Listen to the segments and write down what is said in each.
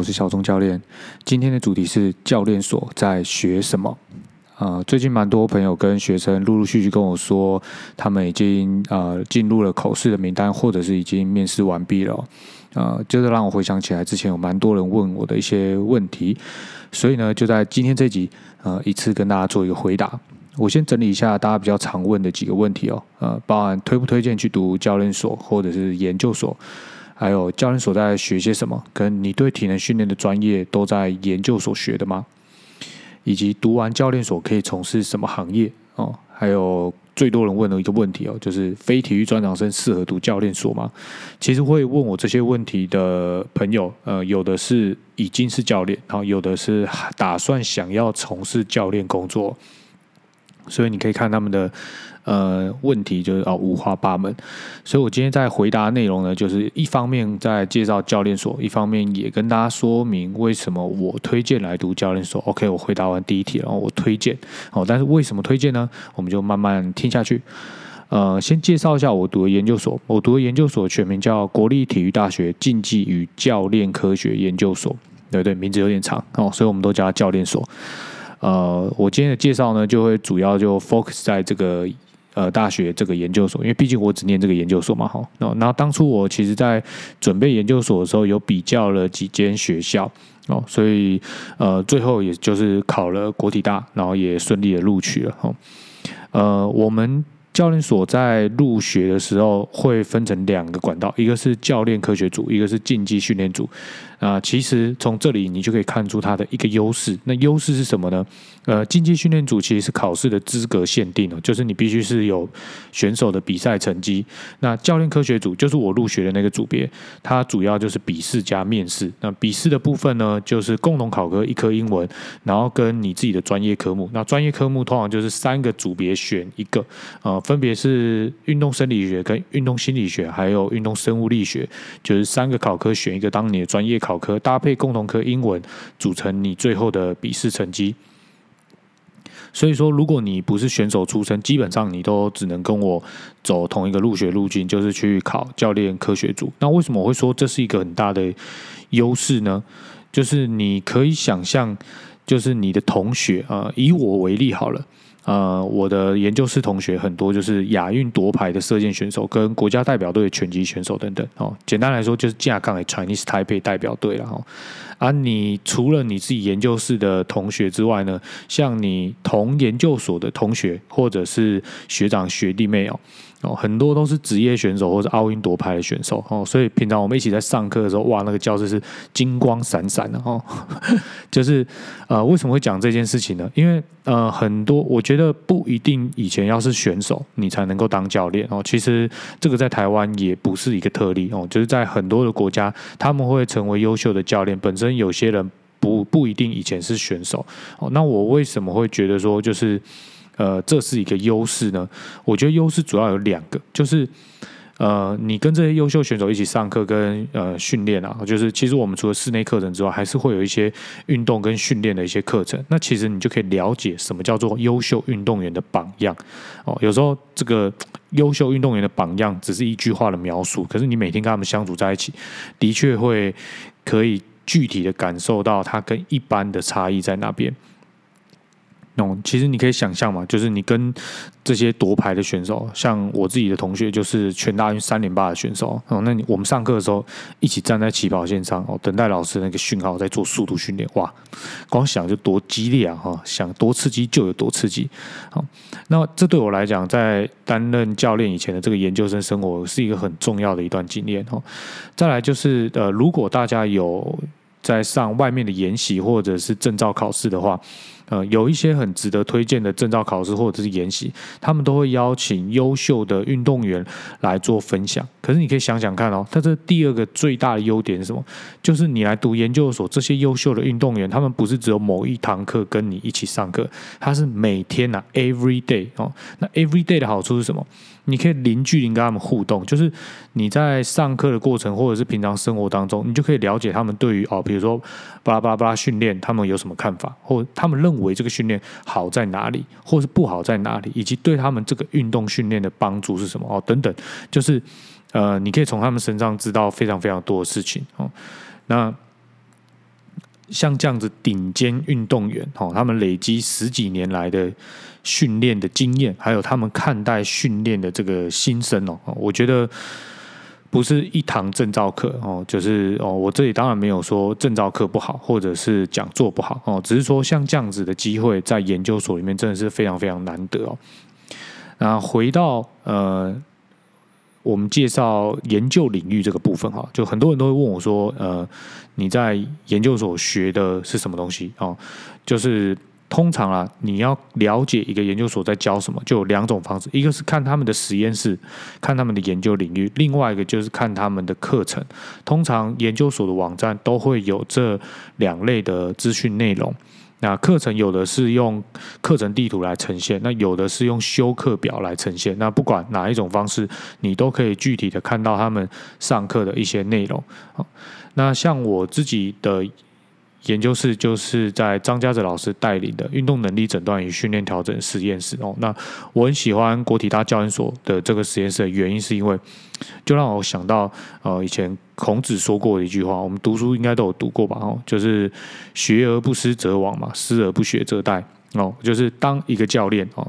我是小钟教练。今天的主题是教练所在学什么？呃，最近蛮多朋友跟学生陆陆续续跟我说，他们已经呃进入了口试的名单，或者是已经面试完毕了。呃，就是让我回想起来，之前有蛮多人问我的一些问题，所以呢，就在今天这集，呃，一次跟大家做一个回答。我先整理一下大家比较常问的几个问题哦，呃，包含推不推荐去读教练所或者是研究所。还有教练所在学些什么？跟你对体能训练的专业都在研究所学的吗？以及读完教练所可以从事什么行业？哦，还有最多人问的一个问题哦，就是非体育专长生适合读教练所吗？其实会问我这些问题的朋友，呃，有的是已经是教练，然后有的是打算想要从事教练工作，所以你可以看他们的。呃，问题就是哦，五花八门，所以我今天在回答内容呢，就是一方面在介绍教练所，一方面也跟大家说明为什么我推荐来读教练所。OK，我回答完第一题，然后我推荐哦，但是为什么推荐呢？我们就慢慢听下去。呃，先介绍一下我读的研究所，我读的研究所全名叫国立体育大学竞技与教练科学研究所，对不对？名字有点长哦，所以我们都叫它教练所。呃，我今天的介绍呢，就会主要就 focus 在这个。呃，大学这个研究所，因为毕竟我只念这个研究所嘛，哈。那然后当初我其实在准备研究所的时候，有比较了几间学校哦，所以呃，最后也就是考了国体大，然后也顺利的录取了，哈。呃，我们。教练所在入学的时候会分成两个管道，一个是教练科学组，一个是竞技训练组。啊，其实从这里你就可以看出它的一个优势。那优势是什么呢？呃，竞技训练组其实是考试的资格限定哦，就是你必须是有选手的比赛成绩。那教练科学组就是我入学的那个组别，它主要就是笔试加面试。那笔试的部分呢，就是共同考科一科英文，然后跟你自己的专业科目。那专业科目通常就是三个组别选一个，呃。分别是运动生理学、跟运动心理学，还有运动生物力学，就是三个考科选一个当你的专业考考科，搭配共同科英文，组成你最后的笔试成绩。所以说，如果你不是选手出身，基本上你都只能跟我走同一个入学路径，就是去考教练科学组。那为什么我会说这是一个很大的优势呢？就是你可以想象，就是你的同学啊，以我为例好了。呃，我的研究室同学很多，就是亚运夺牌的射箭选手，跟国家代表队的拳击选手等等。哦，简单来说就是架杠的 Chinese Taipei 代表队了哦。啊，你除了你自己研究室的同学之外呢，像你同研究所的同学或者是学长学弟妹哦。哦，很多都是职业选手或者奥运夺牌的选手哦，所以平常我们一起在上课的时候，哇，那个教室是金光闪闪的哦。就是呃，为什么会讲这件事情呢？因为呃，很多我觉得不一定以前要是选手你才能够当教练哦。其实这个在台湾也不是一个特例哦，就是在很多的国家，他们会成为优秀的教练。本身有些人不不一定以前是选手哦。那我为什么会觉得说就是？呃，这是一个优势呢。我觉得优势主要有两个，就是呃，你跟这些优秀选手一起上课跟呃训练啊，就是其实我们除了室内课程之外，还是会有一些运动跟训练的一些课程。那其实你就可以了解什么叫做优秀运动员的榜样哦。有时候这个优秀运动员的榜样只是一句话的描述，可是你每天跟他们相处在一起，的确会可以具体的感受到他跟一般的差异在那边。其实你可以想象嘛，就是你跟这些夺牌的选手，像我自己的同学，就是全大运三连霸的选手哦。那你我们上课的时候一起站在起跑线上哦，等待老师那个讯号，在做速度训练。哇，光想就多激烈啊！哈，想多刺激就有多刺激。好，那这对我来讲，在担任教练以前的这个研究生生活，是一个很重要的一段经验哦。再来就是呃，如果大家有在上外面的研习或者是证照考试的话。呃，有一些很值得推荐的证照考试或者是研习，他们都会邀请优秀的运动员来做分享。可是你可以想想看哦，它这第二个最大的优点是什么？就是你来读研究所，这些优秀的运动员，他们不是只有某一堂课跟你一起上课，他是每天呐，every day 哦。那 every day 的好处是什么？你可以零距离跟他们互动，就是你在上课的过程，或者是平常生活当中，你就可以了解他们对于哦，比如说巴拉巴拉巴拉训练，他们有什么看法，或他们认为为这个训练好在哪里，或是不好在哪里，以及对他们这个运动训练的帮助是什么哦，等等，就是呃，你可以从他们身上知道非常非常多的事情哦。那像这样子顶尖运动员哦，他们累积十几年来的训练的经验，还有他们看待训练的这个心声哦，我觉得不是一堂证照课哦，就是哦，我这里当然没有说证照课不好，或者是讲座不好哦，只是说像这样子的机会在研究所里面真的是非常非常难得哦。那回到呃。我们介绍研究领域这个部分哈，就很多人都会问我说，呃，你在研究所学的是什么东西哦？就是通常啊，你要了解一个研究所在教什么，就有两种方式，一个是看他们的实验室，看他们的研究领域；另外一个就是看他们的课程。通常研究所的网站都会有这两类的资讯内容。那课程有的是用课程地图来呈现，那有的是用修课表来呈现。那不管哪一种方式，你都可以具体的看到他们上课的一些内容。好，那像我自己的。研究室就是在张家泽老师带领的运动能力诊断与训练调整实验室哦。那我很喜欢国体大教研所的这个实验室的原因，是因为就让我想到呃以前孔子说过的一句话，我们读书应该都有读过吧？哦，就是学而不思则罔嘛，思而不学则殆哦。就是当一个教练哦，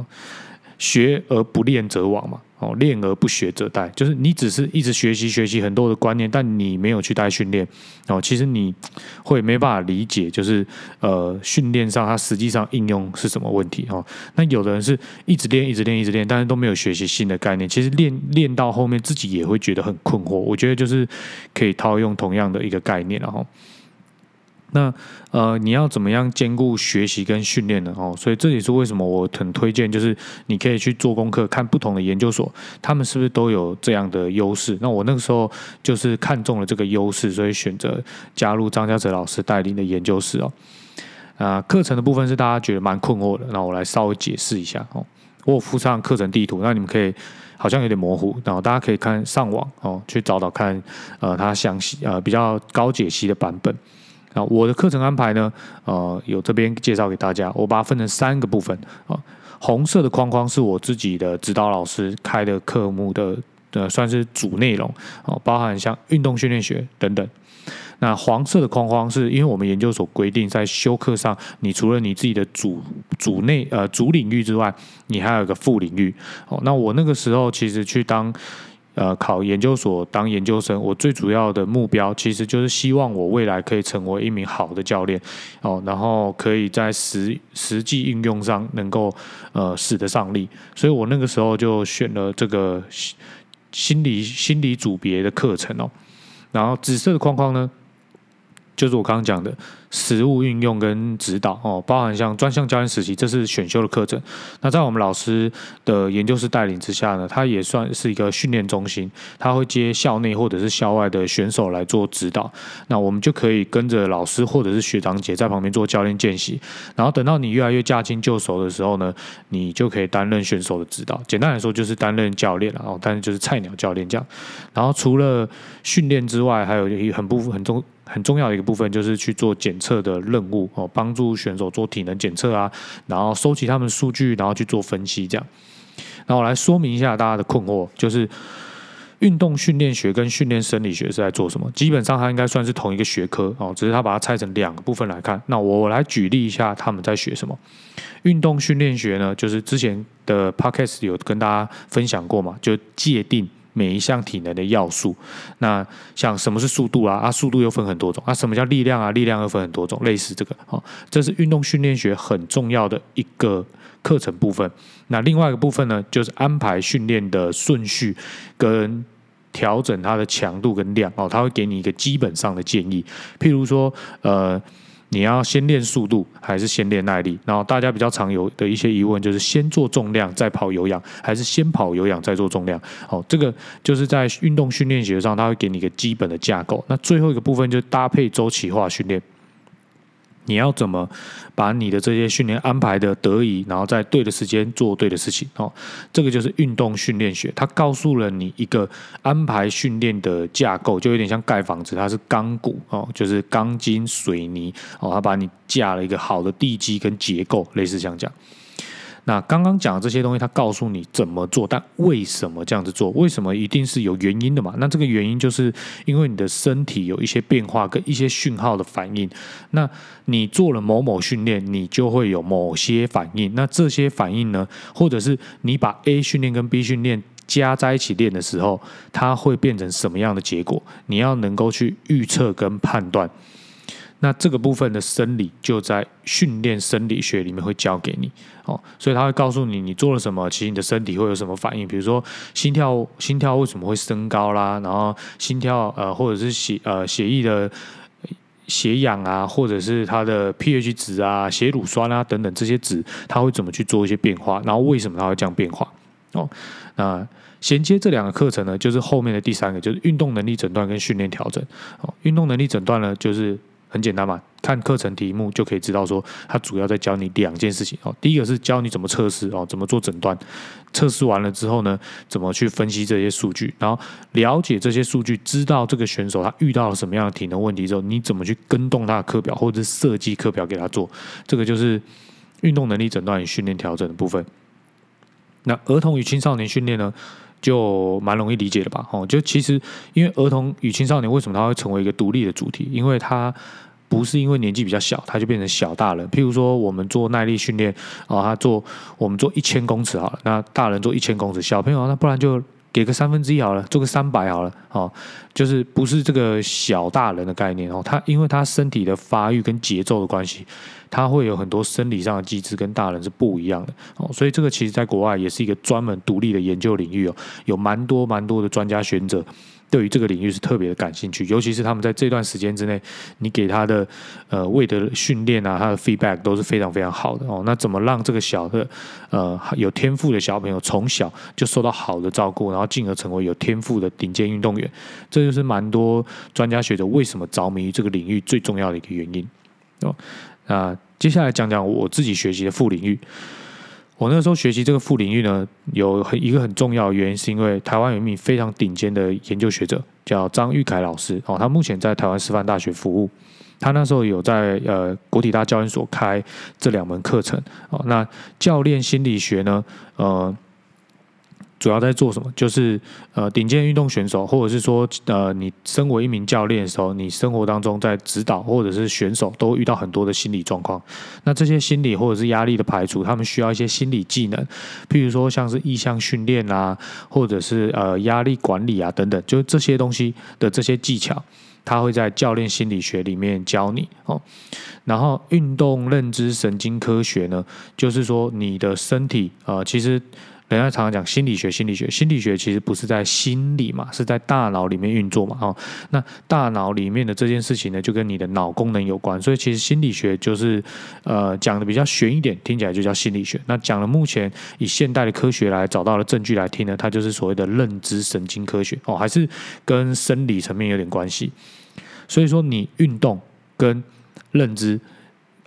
学而不练则罔嘛。哦，练而不学则殆，就是你只是一直学习学习很多的观念，但你没有去带训练哦，其实你会没办法理解，就是呃训练上它实际上应用是什么问题哦。那有的人是一直练一直练一直练，但是都没有学习新的概念，其实练练到后面自己也会觉得很困惑。我觉得就是可以套用同样的一个概念，然后。那呃，你要怎么样兼顾学习跟训练呢？哦，所以这也是为什么我很推荐，就是你可以去做功课，看不同的研究所，他们是不是都有这样的优势。那我那个时候就是看中了这个优势，所以选择加入张家泽老师带领的研究室哦。啊，课程的部分是大家觉得蛮困惑的，那我来稍微解释一下哦。我附上课程地图，那你们可以好像有点模糊，然后大家可以看上网哦，去找找看，呃，它详细呃比较高解析的版本。啊，我的课程安排呢，呃，有这边介绍给大家，我把它分成三个部分啊。红色的框框是我自己的指导老师开的科目的，呃，算是主内容哦，包含像运动训练学等等。那黄色的框框是因为我们研究所规定，在修课上，你除了你自己的主主内呃主领域之外，你还有一个副领域哦。那我那个时候其实去当。呃，考研究所当研究生，我最主要的目标其实就是希望我未来可以成为一名好的教练哦，然后可以在实实际应用上能够呃使得上力，所以我那个时候就选了这个心理心理组别的课程哦，然后紫色的框框呢，就是我刚刚讲的。实物运用跟指导哦，包含像专项教练实习，这是选修的课程。那在我们老师的研究室带领之下呢，它也算是一个训练中心，他会接校内或者是校外的选手来做指导。那我们就可以跟着老师或者是学长姐在旁边做教练见习。然后等到你越来越驾轻就熟的时候呢，你就可以担任选手的指导。简单来说就是担任教练了哦，但是就是菜鸟教练这样。然后除了训练之外，还有一很部分很重。很重要的一个部分就是去做检测的任务哦，帮助选手做体能检测啊，然后收集他们数据，然后去做分析这样。那我来说明一下大家的困惑，就是运动训练学跟训练生理学是在做什么？基本上它应该算是同一个学科哦，只是它把它拆成两个部分来看。那我来举例一下他们在学什么。运动训练学呢，就是之前的 podcast 有跟大家分享过嘛，就界定。每一项体能的要素，那像什么是速度啊？啊，速度又分很多种啊。什么叫力量啊？力量又分很多种，类似这个哦，这是运动训练学很重要的一个课程部分。那另外一个部分呢，就是安排训练的顺序跟调整它的强度跟量哦，他会给你一个基本上的建议，譬如说呃。你要先练速度还是先练耐力？然后大家比较常有的一些疑问就是：先做重量再跑有氧，还是先跑有氧再做重量？哦，这个就是在运动训练学上，它会给你一个基本的架构。那最后一个部分就是搭配周期化训练。你要怎么把你的这些训练安排的得宜，然后在对的时间做对的事情哦？这个就是运动训练学，它告诉了你一个安排训练的架构，就有点像盖房子，它是钢骨哦，就是钢筋水泥哦，它把你架了一个好的地基跟结构，类似像这样讲。那刚刚讲的这些东西，他告诉你怎么做，但为什么这样子做？为什么一定是有原因的嘛？那这个原因就是因为你的身体有一些变化跟一些讯号的反应。那你做了某某训练，你就会有某些反应。那这些反应呢，或者是你把 A 训练跟 B 训练加在一起练的时候，它会变成什么样的结果？你要能够去预测跟判断。那这个部分的生理就在训练生理学里面会教给你哦，所以他会告诉你你做了什么，其实你的身体会有什么反应，比如说心跳，心跳为什么会升高啦，然后心跳呃或者是血呃血液的血氧啊，或者是它的 pH 值啊、血乳酸啊等等这些值，它会怎么去做一些变化，然后为什么它会这样变化哦？那衔接这两个课程呢，就是后面的第三个，就是运动能力诊断跟训练调整哦。运动能力诊断呢，就是。很简单嘛，看课程题目就可以知道说，它主要在教你两件事情哦。第一个是教你怎么测试哦，怎么做诊断。测试完了之后呢，怎么去分析这些数据，然后了解这些数据，知道这个选手他遇到了什么样的体能问题之后，你怎么去跟动他的课表，或者是设计课表给他做。这个就是运动能力诊断与训练调整的部分。那儿童与青少年训练呢，就蛮容易理解的吧？哦，就其实因为儿童与青少年为什么他会成为一个独立的主题？因为他不是因为年纪比较小，他就变成小大人。譬如说，我们做耐力训练，哦，他做我们做一千公尺好了，那大人做一千公尺，小朋友那不然就给个三分之一好了，做个三百好了，哦，就是不是这个小大人的概念哦。他因为他身体的发育跟节奏的关系，他会有很多生理上的机制跟大人是不一样的哦。所以这个其实在国外也是一个专门独立的研究领域哦，有蛮多蛮多的专家学者。对于这个领域是特别的感兴趣，尤其是他们在这段时间之内，你给他的呃胃的训练啊，他的 feedback 都是非常非常好的哦。那怎么让这个小的呃有天赋的小朋友从小就受到好的照顾，然后进而成为有天赋的顶尖运动员？这就是蛮多专家学者为什么着迷于这个领域最重要的一个原因哦。那接下来讲讲我自己学习的副领域。我那时候学习这个副领域呢，有很一个很重要的原因，是因为台湾有一名非常顶尖的研究学者，叫张玉凯老师哦，他目前在台湾师范大学服务，他那时候有在呃国体大教研所开这两门课程哦，那教练心理学呢，呃。主要在做什么？就是呃，顶尖运动选手，或者是说呃，你身为一名教练的时候，你生活当中在指导或者是选手，都遇到很多的心理状况。那这些心理或者是压力的排除，他们需要一些心理技能，譬如说像是意向训练啊，或者是呃压力管理啊等等，就这些东西的这些技巧，他会在教练心理学里面教你哦。然后运动认知神经科学呢，就是说你的身体呃，其实。人家常常讲心理学，心理学，心理学其实不是在心里嘛，是在大脑里面运作嘛，哦，那大脑里面的这件事情呢，就跟你的脑功能有关，所以其实心理学就是呃讲的比较玄一点，听起来就叫心理学。那讲了目前以现代的科学来找到了证据来听呢，它就是所谓的认知神经科学哦，还是跟生理层面有点关系。所以说你运动跟认知。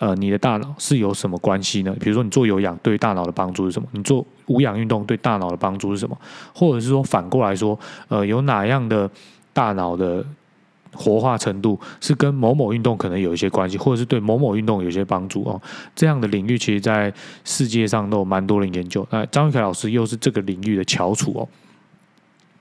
呃，你的大脑是有什么关系呢？比如说，你做有氧对大脑的帮助是什么？你做无氧运动对大脑的帮助是什么？或者是说反过来说，呃，有哪样的大脑的活化程度是跟某某运动可能有一些关系，或者是对某某运动有些帮助哦？这样的领域其实，在世界上都有蛮多人研究。那张玉凯老师又是这个领域的翘楚哦。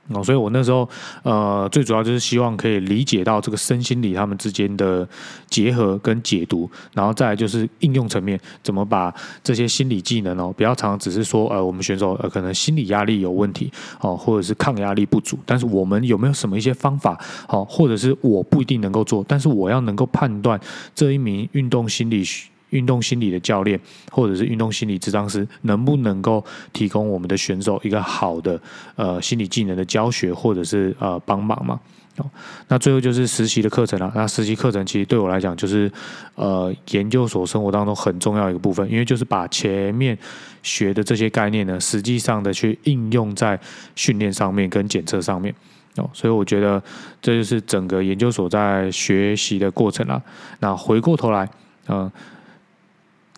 哦，所以我那时候，呃，最主要就是希望可以理解到这个身心理他们之间的结合跟解读，然后再就是应用层面，怎么把这些心理技能哦，不要常常只是说，呃，我们选手呃可能心理压力有问题哦，或者是抗压力不足，但是我们有没有什么一些方法，好，或者是我不一定能够做，但是我要能够判断这一名运动心理学。运动心理的教练，或者是运动心理治疗师，能不能够提供我们的选手一个好的呃心理技能的教学，或者是呃帮忙嘛？哦，那最后就是实习的课程了。那实习课程其实对我来讲，就是呃研究所生活当中很重要一个部分，因为就是把前面学的这些概念呢，实际上的去应用在训练上面跟检测上面哦。所以我觉得这就是整个研究所在学习的过程了。那回过头来，嗯。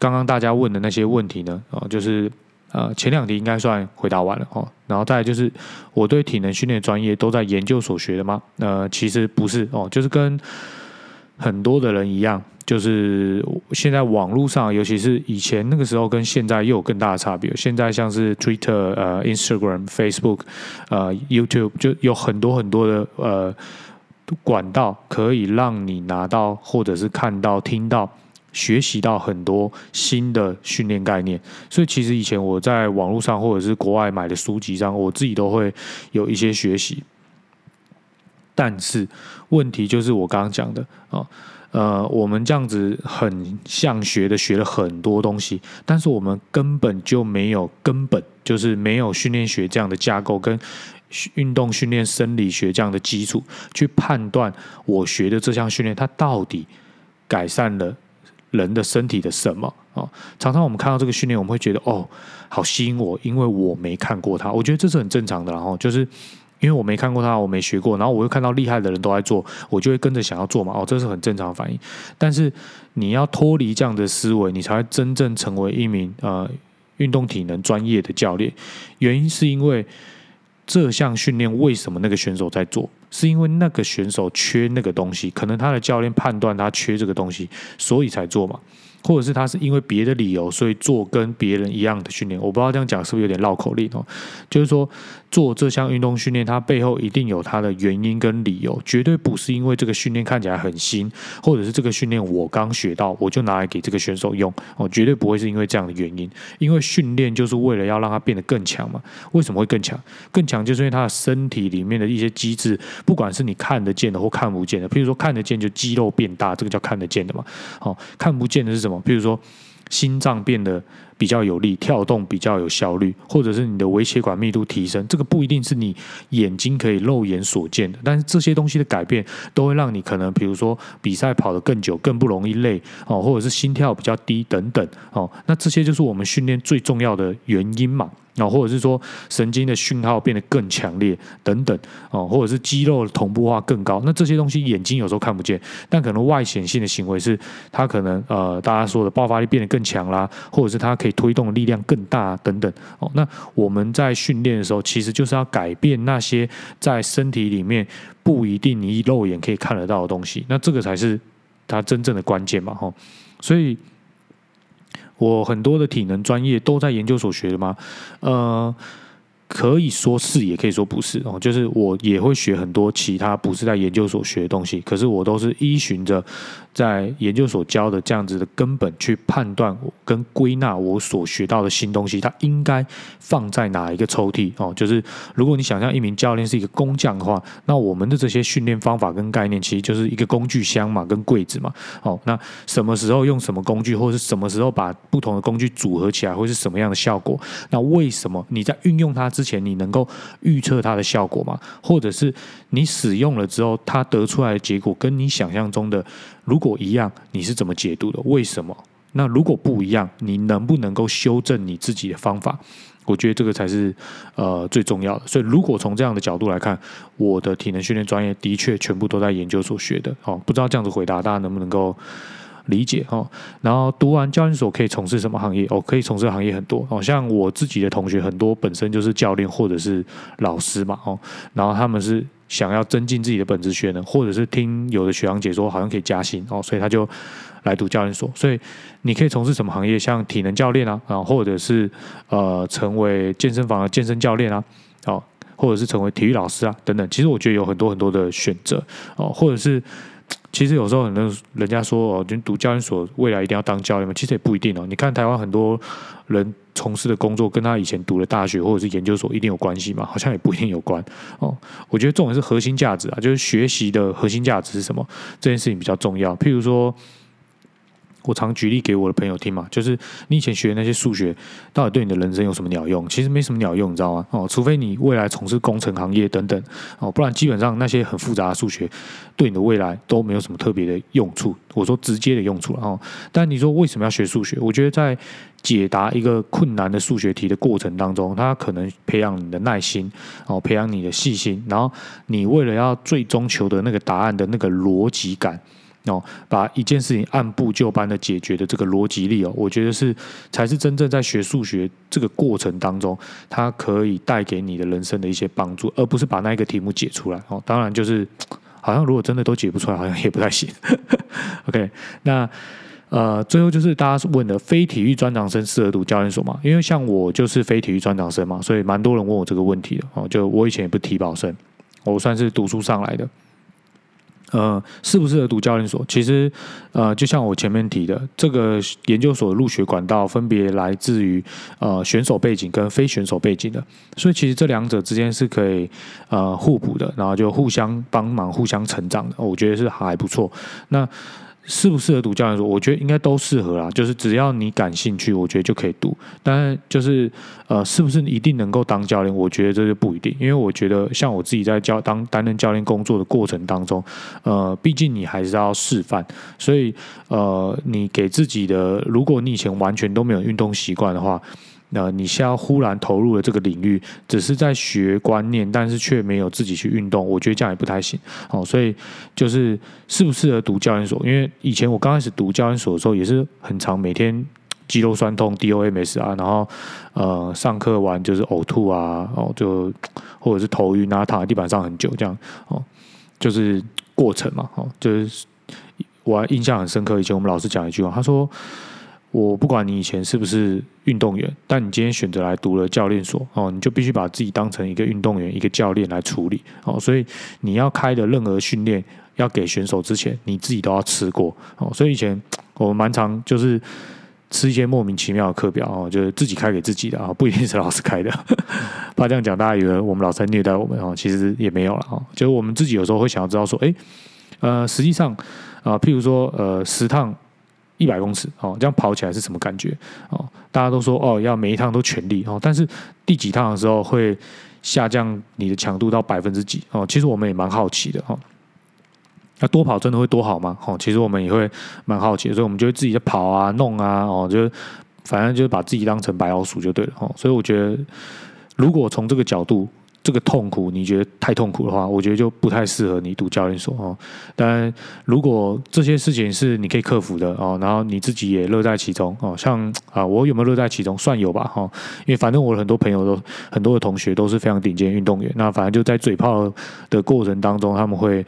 刚刚大家问的那些问题呢？哦，就是呃前两题应该算回答完了哦。然后再就是我对体能训练专业都在研究所学的吗？呃，其实不是哦，就是跟很多的人一样，就是现在网络上，尤其是以前那个时候跟现在又有更大的差别。现在像是 Twitter、呃 Instagram、Facebook、呃 YouTube，就有很多很多的呃管道可以让你拿到，或者是看到、听到。学习到很多新的训练概念，所以其实以前我在网络上或者是国外买的书籍上，我自己都会有一些学习。但是问题就是我刚刚讲的啊，呃，我们这样子很像学的学了很多东西，但是我们根本就没有根本就是没有训练学这样的架构跟运动训练生理学这样的基础去判断我学的这项训练它到底改善了。人的身体的什么啊？常常我们看到这个训练，我们会觉得哦，好吸引我，因为我没看过它。我觉得这是很正常的，然后就是因为我没看过它，我没学过，然后我又看到厉害的人都在做，我就会跟着想要做嘛。哦，这是很正常的反应。但是你要脱离这样的思维，你才会真正成为一名呃运动体能专业的教练。原因是因为这项训练为什么那个选手在做？是因为那个选手缺那个东西，可能他的教练判断他缺这个东西，所以才做嘛。或者是他是因为别的理由，所以做跟别人一样的训练。我不知道这样讲是不是有点绕口令哦？就是说做这项运动训练，它背后一定有它的原因跟理由，绝对不是因为这个训练看起来很新，或者是这个训练我刚学到，我就拿来给这个选手用哦，绝对不会是因为这样的原因。因为训练就是为了要让他变得更强嘛。为什么会更强？更强就是因为他的身体里面的一些机制，不管是你看得见的或看不见的，譬如说看得见就肌肉变大，这个叫看得见的嘛。好，看不见的是什么？譬如说，心脏变得比较有力，跳动比较有效率，或者是你的微血管密度提升，这个不一定是你眼睛可以肉眼所见的，但是这些东西的改变都会让你可能，比如说比赛跑得更久，更不容易累哦，或者是心跳比较低等等哦，那这些就是我们训练最重要的原因嘛。哦，或者是说神经的讯号变得更强烈等等哦，或者是肌肉的同步化更高，那这些东西眼睛有时候看不见，但可能外显性的行为是它可能呃大家说的爆发力变得更强啦，或者是它可以推动的力量更大等等哦。那我们在训练的时候，其实就是要改变那些在身体里面不一定你肉眼可以看得到的东西，那这个才是它真正的关键嘛，哈，所以。我很多的体能专业都在研究所学的吗？呃，可以说是，也可以说不是哦。就是我也会学很多其他不是在研究所学的东西，可是我都是依循着。在研究所教的这样子的根本去判断跟归纳我所学到的新东西，它应该放在哪一个抽屉哦？就是如果你想象一名教练是一个工匠的话，那我们的这些训练方法跟概念，其实就是一个工具箱嘛，跟柜子嘛。哦，那什么时候用什么工具，或者是什么时候把不同的工具组合起来，会是什么样的效果？那为什么你在运用它之前，你能够预测它的效果吗？或者是你使用了之后，它得出来的结果跟你想象中的？如果一样，你是怎么解读的？为什么？那如果不一样，你能不能够修正你自己的方法？我觉得这个才是呃最重要的。所以，如果从这样的角度来看，我的体能训练专业的确全部都在研究所学的。哦，不知道这样子回答大家能不能够理解？哦，然后读完教练所可以从事什么行业？哦，可以从事行业很多。哦，像我自己的同学很多本身就是教练或者是老师嘛。哦，然后他们是。想要增进自己的本职学能，或者是听有的学长姐说好像可以加薪哦，所以他就来读教练所。所以你可以从事什么行业？像体能教练啊，啊，或者是呃成为健身房的健身教练啊，哦，或者是成为体育老师啊等等。其实我觉得有很多很多的选择哦，或者是其实有时候很多人家说哦，就读教研所未来一定要当教练嘛，其实也不一定哦。你看台湾很多人。从事的工作跟他以前读的大学或者是研究所一定有关系嘛？好像也不一定有关哦。我觉得重点是核心价值啊，就是学习的核心价值是什么？这件事情比较重要。譬如说。我常举例给我的朋友听嘛，就是你以前学的那些数学，到底对你的人生有什么鸟用？其实没什么鸟用，你知道吗？哦，除非你未来从事工程行业等等，哦，不然基本上那些很复杂的数学，对你的未来都没有什么特别的用处。我说直接的用处了哦。但你说为什么要学数学？我觉得在解答一个困难的数学题的过程当中，它可能培养你的耐心，哦，培养你的细心，然后你为了要最终求得那个答案的那个逻辑感。哦，把一件事情按部就班的解决的这个逻辑力哦，我觉得是才是真正在学数学这个过程当中，它可以带给你的人生的一些帮助，而不是把那一个题目解出来哦。当然就是。好像如果真的都解不出来，好像也不太行。OK，那呃，最后就是大家问的非体育专长生适合读教练所吗？因为像我就是非体育专长生嘛，所以蛮多人问我这个问题的哦。就我以前也不体保生，我算是读书上来的。呃，适不适合读教练所？其实，呃，就像我前面提的，这个研究所的入学管道分别来自于呃选手背景跟非选手背景的，所以其实这两者之间是可以呃互补的，然后就互相帮忙、互相成长的，我觉得是还不错。那适不适合读教练所？我觉得应该都适合啦。就是只要你感兴趣，我觉得就可以读。当然，就是呃，是不是一定能够当教练？我觉得这就不一定。因为我觉得，像我自己在教当担任教练工作的过程当中，呃，毕竟你还是要示范，所以呃，你给自己的，如果你以前完全都没有运动习惯的话。那你现在忽然投入了这个领域，只是在学观念，但是却没有自己去运动，我觉得这样也不太行。哦，所以就是适不适合读教研所？因为以前我刚开始读教研所的时候，也是很长，每天肌肉酸痛、DOMS 啊，然后呃上课完就是呕吐啊，哦就或者是头晕啊，躺在地板上很久这样，哦就是过程嘛，哦就是我印象很深刻，以前我们老师讲一句话，他说。我不管你以前是不是运动员，但你今天选择来读了教练所哦，你就必须把自己当成一个运动员、一个教练来处理哦。所以你要开的任何训练要给选手之前，你自己都要吃过哦。所以以前我们蛮常就是吃一些莫名其妙的课表哦，就是自己开给自己的啊，不一定是老师开的。怕这样讲，大家以为我们老师虐待我们哦，其实也没有了哦。就是我们自己有时候会想要知道说，哎，呃，实际上啊，譬如说呃，十趟。一百公尺哦，这样跑起来是什么感觉哦？大家都说哦，要每一趟都全力哦，但是第几趟的时候会下降你的强度到百分之几哦？其实我们也蛮好奇的哈。那多跑真的会多好吗？哦，其实我们也会蛮好奇，所以我们就会自己在跑啊、弄啊哦，就反正就是把自己当成白老鼠就对了哦。所以我觉得，如果从这个角度。这个痛苦，你觉得太痛苦的话，我觉得就不太适合你读教练所哦。但，如果这些事情是你可以克服的哦，然后你自己也乐在其中哦，像啊，我有没有乐在其中？算有吧哈，因为反正我很多朋友都很多的同学都是非常顶尖运动员，那反正就在嘴炮的过程当中，他们会。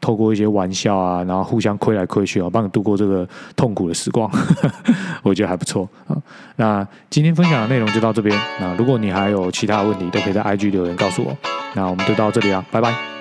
透过一些玩笑啊，然后互相亏来亏去啊，帮你度过这个痛苦的时光，我觉得还不错啊。那今天分享的内容就到这边。那如果你还有其他的问题，都可以在 IG 留言告诉我。那我们就到这里啊，拜拜。